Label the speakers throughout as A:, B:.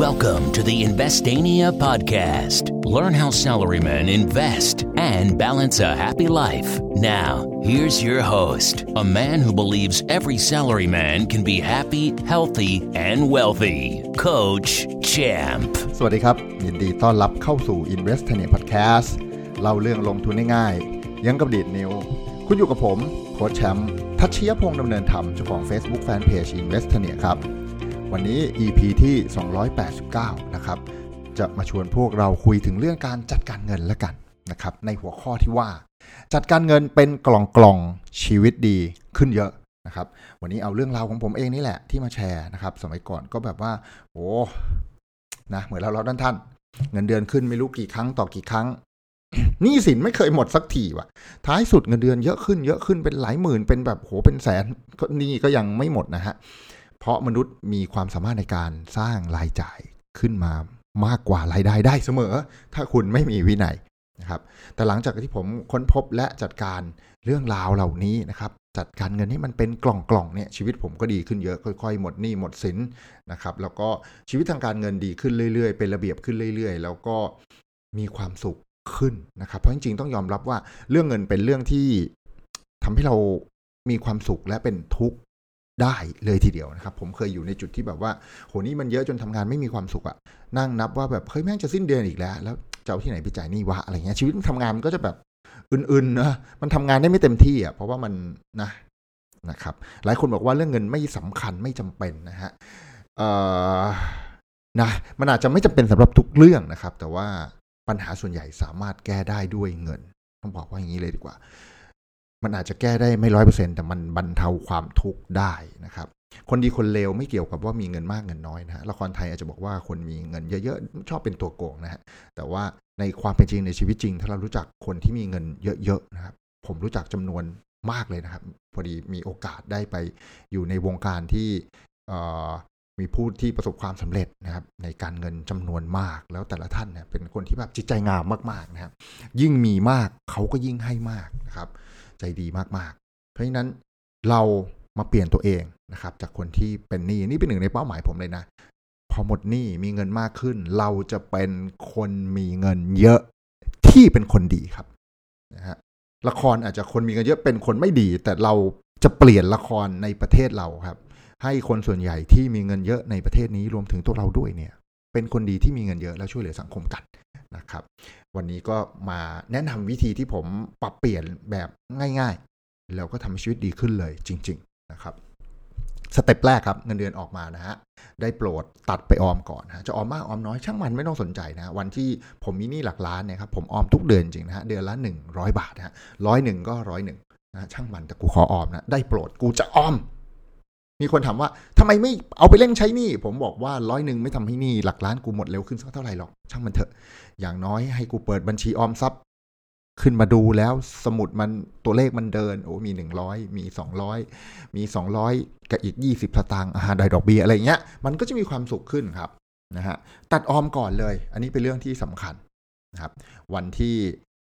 A: Welcome to the Investania podcast. Learn how salarymen invest and balance a happy life. Now, here's your host, a man who believes every salaryman can be happy, healthy, and wealthy, Coach Champ.
B: สวัสดีครับ ยินดีต้อนรับเข้าสู่ Investania Podcast เล่าเรื่องลงทุนง่ายๆ ยังกับดีดนิ้ว คุณอยู่กับผม โค้ชแชมป์ทัชเชียพงษ์ดำเนินธรรมเจ้าของ Facebook Fanpage Investania ครับ วันนี้ EP ที่ 289 นะครับ จะมาชวนพวกเราคุยถึงเรื่องการจัดการเงินแล้วกันนะครับ ในหัวข้อที่ว่า จัดการเงินเป็นกล่องกล่องชีวิตดีขึ้นเยอะนะครับ วันนี้เอาเรื่องราวของผมเองนี่แหละที่มาแชร์นะครับ สมัยก่อนก็แบบว่าโอ้นะเหมือนเราเราด้านท่านเงินเดือนขึ้นไม่รู้กี่ครั้งต่อกี่ครั้งหนี้สินไม่เคยหมดสักทีว่ะ ท้ายสุดเงินเดือนเยอะขึ้นเยอะขึ้นเป็นหลายหมื่นเป็นแบบโหเป็นแสนก็หนี่ก็ยังไม่หมดนะฮะ เพราะมนุษย์มีความสามารถในการสร้างรายจ่ายขึ้นมามากกว่ารายได้ได้เสมอ ถ้าคุณไม่มีวินัยนะครับ แต่หลังจากที่ผมค้นพบและจัดการเรื่องราวเหล่านี้นะครับจัดการเงินให้มันเป็นกล่องๆเนี่ยชีวิตผมก็ดีขึ้นเยอะค่อยๆ หมดหนี้หมดสินนะครับแล้วก็ชีวิตทางการเงินดีขึ้นเรื่อยๆ เป็นระเบียบขึ้นเรื่อยๆ แล้วก็มีความสุขขึ้นนะครับ เพราะจริงๆต้องยอมรับว่าเรื่องเงินเป็นเรื่องที่ทำให้เรามีความสุขและเป็นทุกข์ ได้เลยทีเดียวนะครับ ผมเคยอยู่ในจุดที่แบบว่าโหนี่มันเยอะจนทำงานไม่มีความสุขอะนั่งนับว่าแบบเฮ้ยแม่งจะสิ้นเดือนอีกแล้ว แล้วจะเอาที่ไหนไปจ่ายหนี้วะอะไรเงี้ยชีวิตมันทำงานมันก็จะแบบอื่นๆนะมันทำงานได้ไม่เต็มที่อะเพราะว่ามันนะนะครับ หลายคนบอกว่าเรื่องเงินไม่สำคัญไม่จำเป็นนะฮะเอ่อนะมันอาจจะไม่จำเป็นสำหรับทุกเรื่องนะครับ แต่ว่าปัญหาส่วนใหญ่สามารถแก้ได้ด้วยเงิน ต้องบอกว่าอย่างนี้เลยดีกว่า มันอาจจะแก้ได้ไม่ร้อยเปอร์เซ็นต์แต่มันบรรเทาความทุกข์ได้นะครับ คนดีคนเลวไม่เกี่ยวกับว่ามีเงินมากเงินน้อยนะฮะละครไทยอาจจะบอกว่าคนมีเงินเยอะๆชอบเป็นตัวโกงนะฮะแต่ว่าในความเป็นจริงในชีวิตจริง ถ้าเรารู้จักคนที่มีเงินเยอะๆนะครับ ผมรู้จักจำนวนมากเลยนะครับพอดีมีโอกาสได้ไปอยู่ในวงการที่มีผู้ที่ประสบความสำเร็จนะครับ ในการเงินจำนวนมากแล้วแต่ละท่านเนี่ยเป็นคนที่แบบจิตใจงามมากๆนะครับ ยิ่งมีมากเขาก็ยิ่งให้มากนะครับ ใจดีมากๆ เพราะฉะนั้นเรามาเปลี่ยนตัวเองนะครับ จากคนที่เป็นหนี้นี่เป็นหนึ่งในเป้าหมายผมเลยนะ พอหมดหนี้มีเงินมากขึ้น เราจะเป็นคนมีเงินเยอะที่เป็นคนดีครับนะฮะละครอาจจะคนมีเงินเยอะเป็นคนไม่ดี แต่เราจะเปลี่ยนละครในประเทศเราครับ ให้คนส่วนใหญ่ที่มีเงินเยอะในประเทศนี้รวมถึงตัวเราด้วยเนี่ย เป็นคนดีที่มีเงินเยอะแล้วช่วยเหลือสังคมกัน นะครับ วันนี้ก็มาแนะนำวิธีที่ผมปรับเปลี่ยนแบบง่ายๆ แล้วก็ทำให้ชีวิตดีขึ้นเลยจริง ๆ นะครับสเต็ปแรกครับเงินเดือนออกมานะฮะได้โปรดตัดไปออมก่อนนะจะออมมากออมน้อยช่างมันไม่ต้องสนใจนะวันที่ผมมีหนี้หลักล้านเนี่ยครับผมออมทุกเดือนจริงนะฮะเดือนละ 100 บาทนะฮะร้อยหนึ่งก็ร้อยหนึ่งนะช่างมันแต่กูขอออมนะได้โปรดกูจะออม มีคนถามว่าทำไมไม่เอาไปเล่นใช้หนี้ผมบอกว่าร้อยหนึ่งไม่ทำให้หนี้หลักล้านกูหมดเร็วขึ้นสักเท่าไหร่หรอก ช่างมันเถอะ อย่างน้อยให้กูเปิดบัญชีออมทรัพย์ ขึ้นมาดูแล้วสมุดมันตัวเลขมันเดิน โอ้มีหนึ่งร้อยมีสองร้อยมีสองร้อยกับอีกยี่สิบสตางค์อาหารได้ดอกเบี้ยอะไรเงี้ย มันก็จะมีความสุขขึ้นครับนะฮะตัดออมก่อนเลย อันนี้เป็นเรื่องที่สำคัญนะครับ วันที่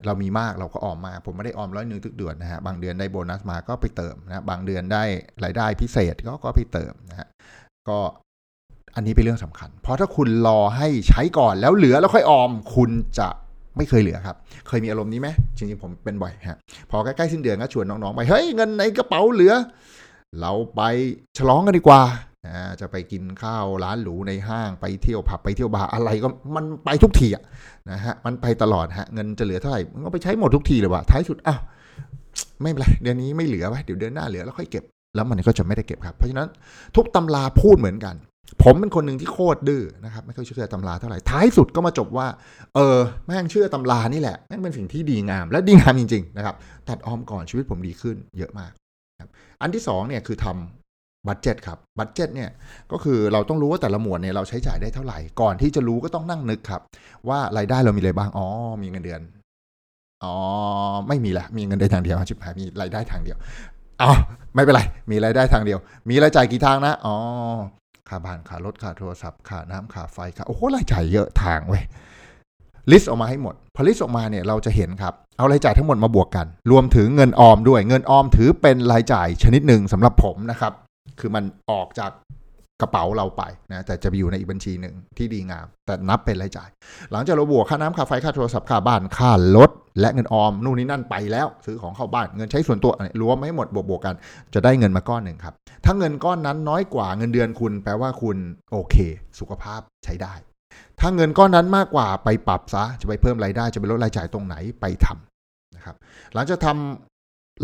B: เรามีมากเราก็ออมมา ผมไม่ได้ออมร้อยหนึ่งทุกเดือนนะฮะบางเดือนได้โบนัสมาก็ไปเติมนะบางเดือนได้รายได้พิเศษก็ก็ไปเติมนะฮะก็อันนี้เป็นเรื่องสำคัญ เพราะถ้าคุณรอให้ใช้ก่อนแล้วเหลือแล้วค่อยออม คุณจะไม่เคยเหลือครับ เคยมีอารมณ์นี้ไหมจริงๆผมเป็นบ่อยฮะพอใกล้ๆสิ้นเดือนก็ชวนน้องๆไปเฮ้ยเงินในกระเป๋าเหลือ เราไปฉลองกันดีกว่า นะจะไปกินข้าวร้านหรูในห้างไปเที่ยวผับไปเที่ยวบาร์อะไรก็มันไปทุกทีอะนะฮะมันไปตลอดฮะเงินจะเหลือเท่าไหร่มันก็ไปใช้หมดทุกทีเลยว่ะท้ายสุดอ้าวไม่เป็นไรเดือนนี้ไม่เหลือวะเดี๋ยวเดือนหน้าเหลือแล้วค่อยเก็บ แล้วมันก็จะไม่ได้เก็บครับเพราะฉะนั้นทุกตำราพูดเหมือนกัน ผมเป็นคนหนึ่งที่โคตรดื้อนะครับไม่ค่อยเชื่อตำราเท่าไหร่ท้ายสุดก็มาจบว่าเออแม่งเชื่อตำรานี่แหละแม่งเป็นสิ่งที่ดีงาม และดีงามจริงๆนะครับตัดออมก่อนชีวิตผมดีขึ้นเยอะมากอันที่สองเนี่ยคือทำ budget ครับ budget เนี่ยก็คือเราต้องรู้ว่าแต่ละหมวดเนี่ยเราใช้จ่ายได้เท่าไหร่ ก่อนที่จะรู้ก็ต้องนั่งนึกครับ ว่ารายได้เรามีอะไรบ้างอ๋อมีเงินเดือนอ๋อไม่มีละมีเงินเดือนทางเดียวชิบหายมีรายได้ทางเดียวอ๋อไม่เป็นไร มีรายได้ทางเดียว มีรายจ่ายกี่ทางนะอ๋อค่าบ้านค่ารถค่าโทรศัพท์ค่าน้ำค่าไฟค่าโอ้โหรายจ่ายเยอะทางเว้ยlist ออกมาให้หมดพอ list ออกมาเนี่ยเราจะเห็นครับ เอารายจ่ายทั้งหมดมาบวกกัน รวมถึงเงินออมด้วย เงินออมถือเป็นรายจ่ายชนิดหนึ่งสำหรับผมนะครับ คือมันออกจากกระเป๋าเราไปนะแต่จะไปอยู่ในอีกบัญชีหนึ่งที่ดีงาม แต่นับเป็นรายจ่าย หลังจากเราบวกค่าน้ำค่าไฟค่าโทรศัพท์ค่าบ้านค่ารถและเงินออมนู่นนี่นั่นไปแล้ว ซื้อของเข้าบ้านเงินใช้ส่วนตัวรวมให้หมดบวกบวกกัน จะได้เงินมาก้อนหนึ่งครับ ถ้าเงินก้อนนั้นน้อยกว่าเงินเดือนคุณ แปลว่าคุณโอเค สุขภาพใช้ได้ ถ้าเงินก้อนนั้นมากกว่าไปปรับซะจะไปเพิ่มรายได้จะไปลดรายจ่ายตรงไหนไปทำนะครับหลังจากทา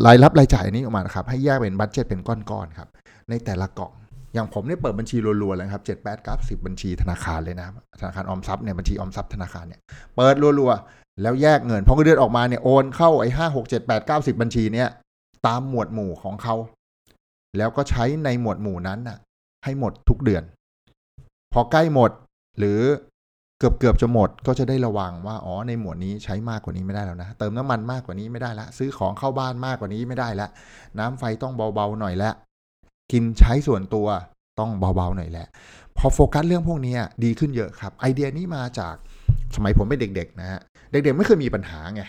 B: รายรับรายจ่ายนนี้ออกมานะครับให้แยกเป็นบัตเจ็ตเป็นก้อนๆครับในแต่ละกล่องอย่างผมเนี่ยเปิดบัญชีรัวๆเลยครับเจ็ดแปดเก้าสิบบัญชีธนาคารเลยนะธนาคารออมทรัพย์เนี่ยบัญชีออมทรัพย์ธนาคารเนี่ยเปิดรัวๆแล้วแยกเงินพอเงินเดือนออกมาเนี่ยโอนเข้าไอ้ห้าหกเจ็ดแปดเก้าสิบบัญชีเนี่ยตามหมวดหมู่ของเขา แล้วก็ใช้ในหมวดหมู่นั้นน่ะ ให้หมดทุกเดือน พอใกล้หมดหรือ เกือบเกือบจะหมดก็จะได้ระวังว่าอ๋อในหมวดนี้ใช้มากกว่านี้ไม่ได้แล้วนะ เติมน้ำมันมากกว่านี้ไม่ได้ละ ซื้อของเข้าบ้านมากกว่านี้ไม่ได้ละ น้ำไฟต้องเบาๆหน่อยละ กินใช้ส่วนตัวต้องเบาๆหน่อยแหละ พอโฟกัสเรื่องพวกนี้ดีขึ้นเยอะครับ ไอเดียนี้มาจากสมัยผมเป็นเด็กๆนะฮะเด็กๆไม่เคยมีปัญหาไง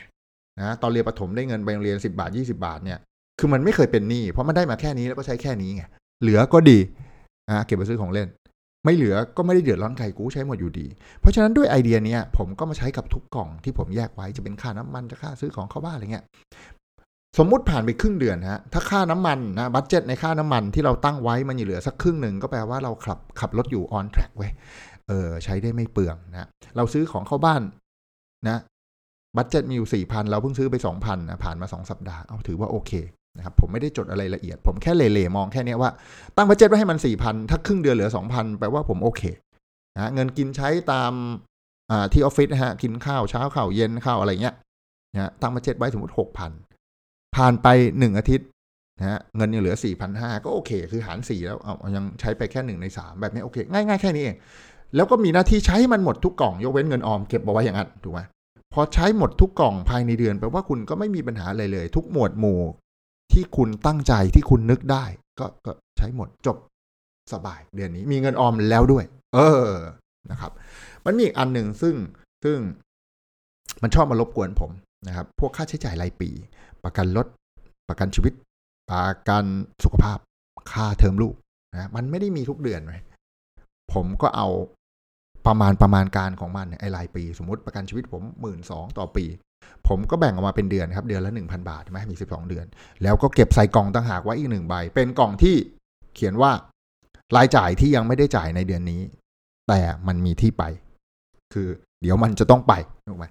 B: นะตอนเรียนประถมได้เงินไปโรงเรียนสิบาทยี่สิบาทเนี่ยคือมันไม่เคยเป็นหนี้เพราะมันได้มาแค่นี้แล้วก็ใช้แค่นี้ไงเหลือก็ดีนะเก็บไปซื้อของเล่น ไม่เหลือก็ไม่ได้เดือดร้อนใครกูใช้หมดอยู่ดี เพราะฉะนั้นด้วยไอเดียนี้ผมก็มาใช้กับทุกกล่องที่ผมแยกไว้จะเป็นค่าน้ำมันจะค่าซื้อของเข้าบ้านอะไรเงี้ยสมมุติผ่านไปครึ่งเดือนฮะถ้าค่าน้ำมันนะบัตเจ็ตในค่าน้ำมันที่เราตั้งไว้มันยังเหลือสักครึ่งหนึ่งก็แปลว่าเราขับขับรถอยู่ออนแทร็กไว้เออใช้ได้ไม่เปลืองนะเราซื้อของเข้าบ้านนะ budget มีอยู่สี่พันเราเพิ่งซื้อไปสองพันนะผ่านมาสองสัปดาห์เอาถือว่าโอเค นะครับผมไม่ได้จดอะไรละเอียด ผมแค่เล่ๆมองแค่นี้ว่าตั้ง budget ไว้ให้มันสี่พันถ้าครึ่งเดือนเหลือสองพันแปลว่าผมโอเคนะเงินกินใช้ตามที่ออฟฟิศนะฮะกินข้าวเช้าข้าวเย็นข้าวอะไรเงี้ยนะตั้ง budget ไว้สมมติหกพันผ่านไปหนึ่งอาทิตย์นะเงินยังเหลือสี่พันห้าก็โอเค คือหารสี่แล้วเอายังใช้ไปแค่หนึ่งในสามแบบนี้โอเค ง่าย ๆ แค่นี้เอง แล้วก็มีหน้าที่ใช้มันหมดทุกกล่องยกเว้นเงินออมเก็บเอาไว้อย่างนั้นถูกไหมพอใช้หมดทุกกล่องภายในเดือนแปลว่าคุณก็ไม่มีปัญหาอะไรเลย ทุกหมวดหมู่ ที่คุณตั้งใจที่คุณนึกได้ ก็ก็ใช้หมดจบสบาย เดือนนี้มีเงินออมแล้วด้วย เออนะครับ มันมีอีกอันหนึ่งซึ่งซึ่งมันชอบมารบกวนผมนะครับ พวกค่าใช้จ่ายรายปี ประกันรถประกันชีวิต ประกันสุขภาพ ค่าเทอมลูกนะมันไม่ได้มีทุกเดือนเลยผมก็เอาประมาณประมาณการของมันไอ้รายปี สมมติประกันชีวิตผมหมื่นสองต่อปี ผมก็แบ่งออกมาเป็นเดือนครับ เดือนละหนึ่งพันบาทใช่ไหมมีสิบสองเดือน แล้วก็เก็บใส่กล่องต่างหากไว้อีกหนึ่งใบ เป็นกล่องที่เขียนว่ารายจ่ายที่ยังไม่ได้จ่ายในเดือนนี้ แต่มันมีที่ไป คือเดี๋ยวมันจะต้องไปถูกไหม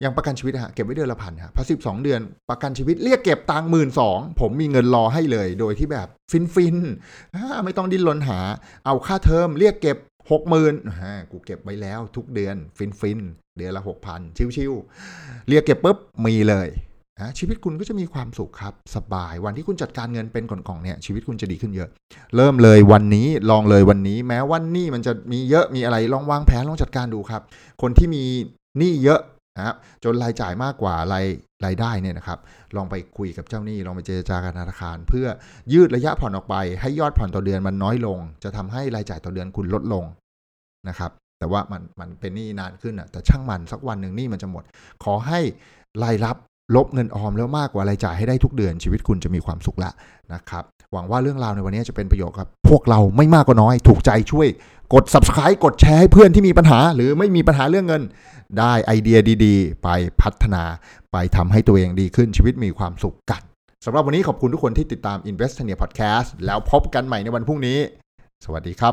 B: อย่างประกันชีวิตฮะเก็บไว้เดือนละพันฮะพอสิบสองเดือนประกันชีวิตเรียกเก็บตังหมื่นสองผมมีเงินรอให้เลย โดยที่แบบฟินฟินไม่ต้องดิ้นรนหา เอาค่าเทอมเรียกเก็บหกหมื่นกูเก็บไว้แล้วทุกเดือนฟินฟิน เดือนละหกพันชิวๆเรียกเก็บปุ๊บมีเลยนะชีวิตคุณก็จะมีความสุขครับ สบายวันที่คุณจัดการเงินเป็นกล่องๆเนี่ยชีวิตคุณจะดีขึ้นเยอะ เริ่มเลยวันนี้ลองเลยวันนี้ แม้ว่าหนี้มันจะมีเยอะมีอะไรลองวางแผนลองจัดการดูครับ คนที่มีหนี้เยอะนะครับจนรายจ่ายมากกว่ารายรายได้เนี่ยนะครับ ลองไปคุยกับเจ้าหนี้ลองไปเจรจากับธนาคาร เพื่อยืดระยะผ่อนออกไป ให้ยอดผ่อนต่อเดือนมันน้อยลง จะทำให้รายจ่ายต่อเดือนคุณลดลงนะครับ แต่ว่ามันมันเป็นหนี้นานขึ้นอะแต่ช่างมันสักวันหนึ่งหนี้มันจะหมด ขอให้รายรับลบเงินออมแล้วมากกว่ารายจ่ายให้ได้ทุกเดือนชีวิตคุณจะมีความสุขละนะครับ หวังว่าเรื่องราวในวันนี้จะเป็นประโยชน์ครับพวกเราไม่มากก็น้อย ถูกใจช่วยกด subscribe กดแชร์ให้เพื่อนที่มีปัญหา หรือไม่มีปัญหาเรื่องเงิน ได้ไอเดียดีๆ ไปพัฒนา ไปทำให้ตัวเองดีขึ้นชีวิตมีความสุขกันสำหรับวันนี้ขอบคุณทุกคนที่ติดตาม Investania Podcast แล้วพบกันใหม่ในวันพรุ่งนี้ สวัสดีครับ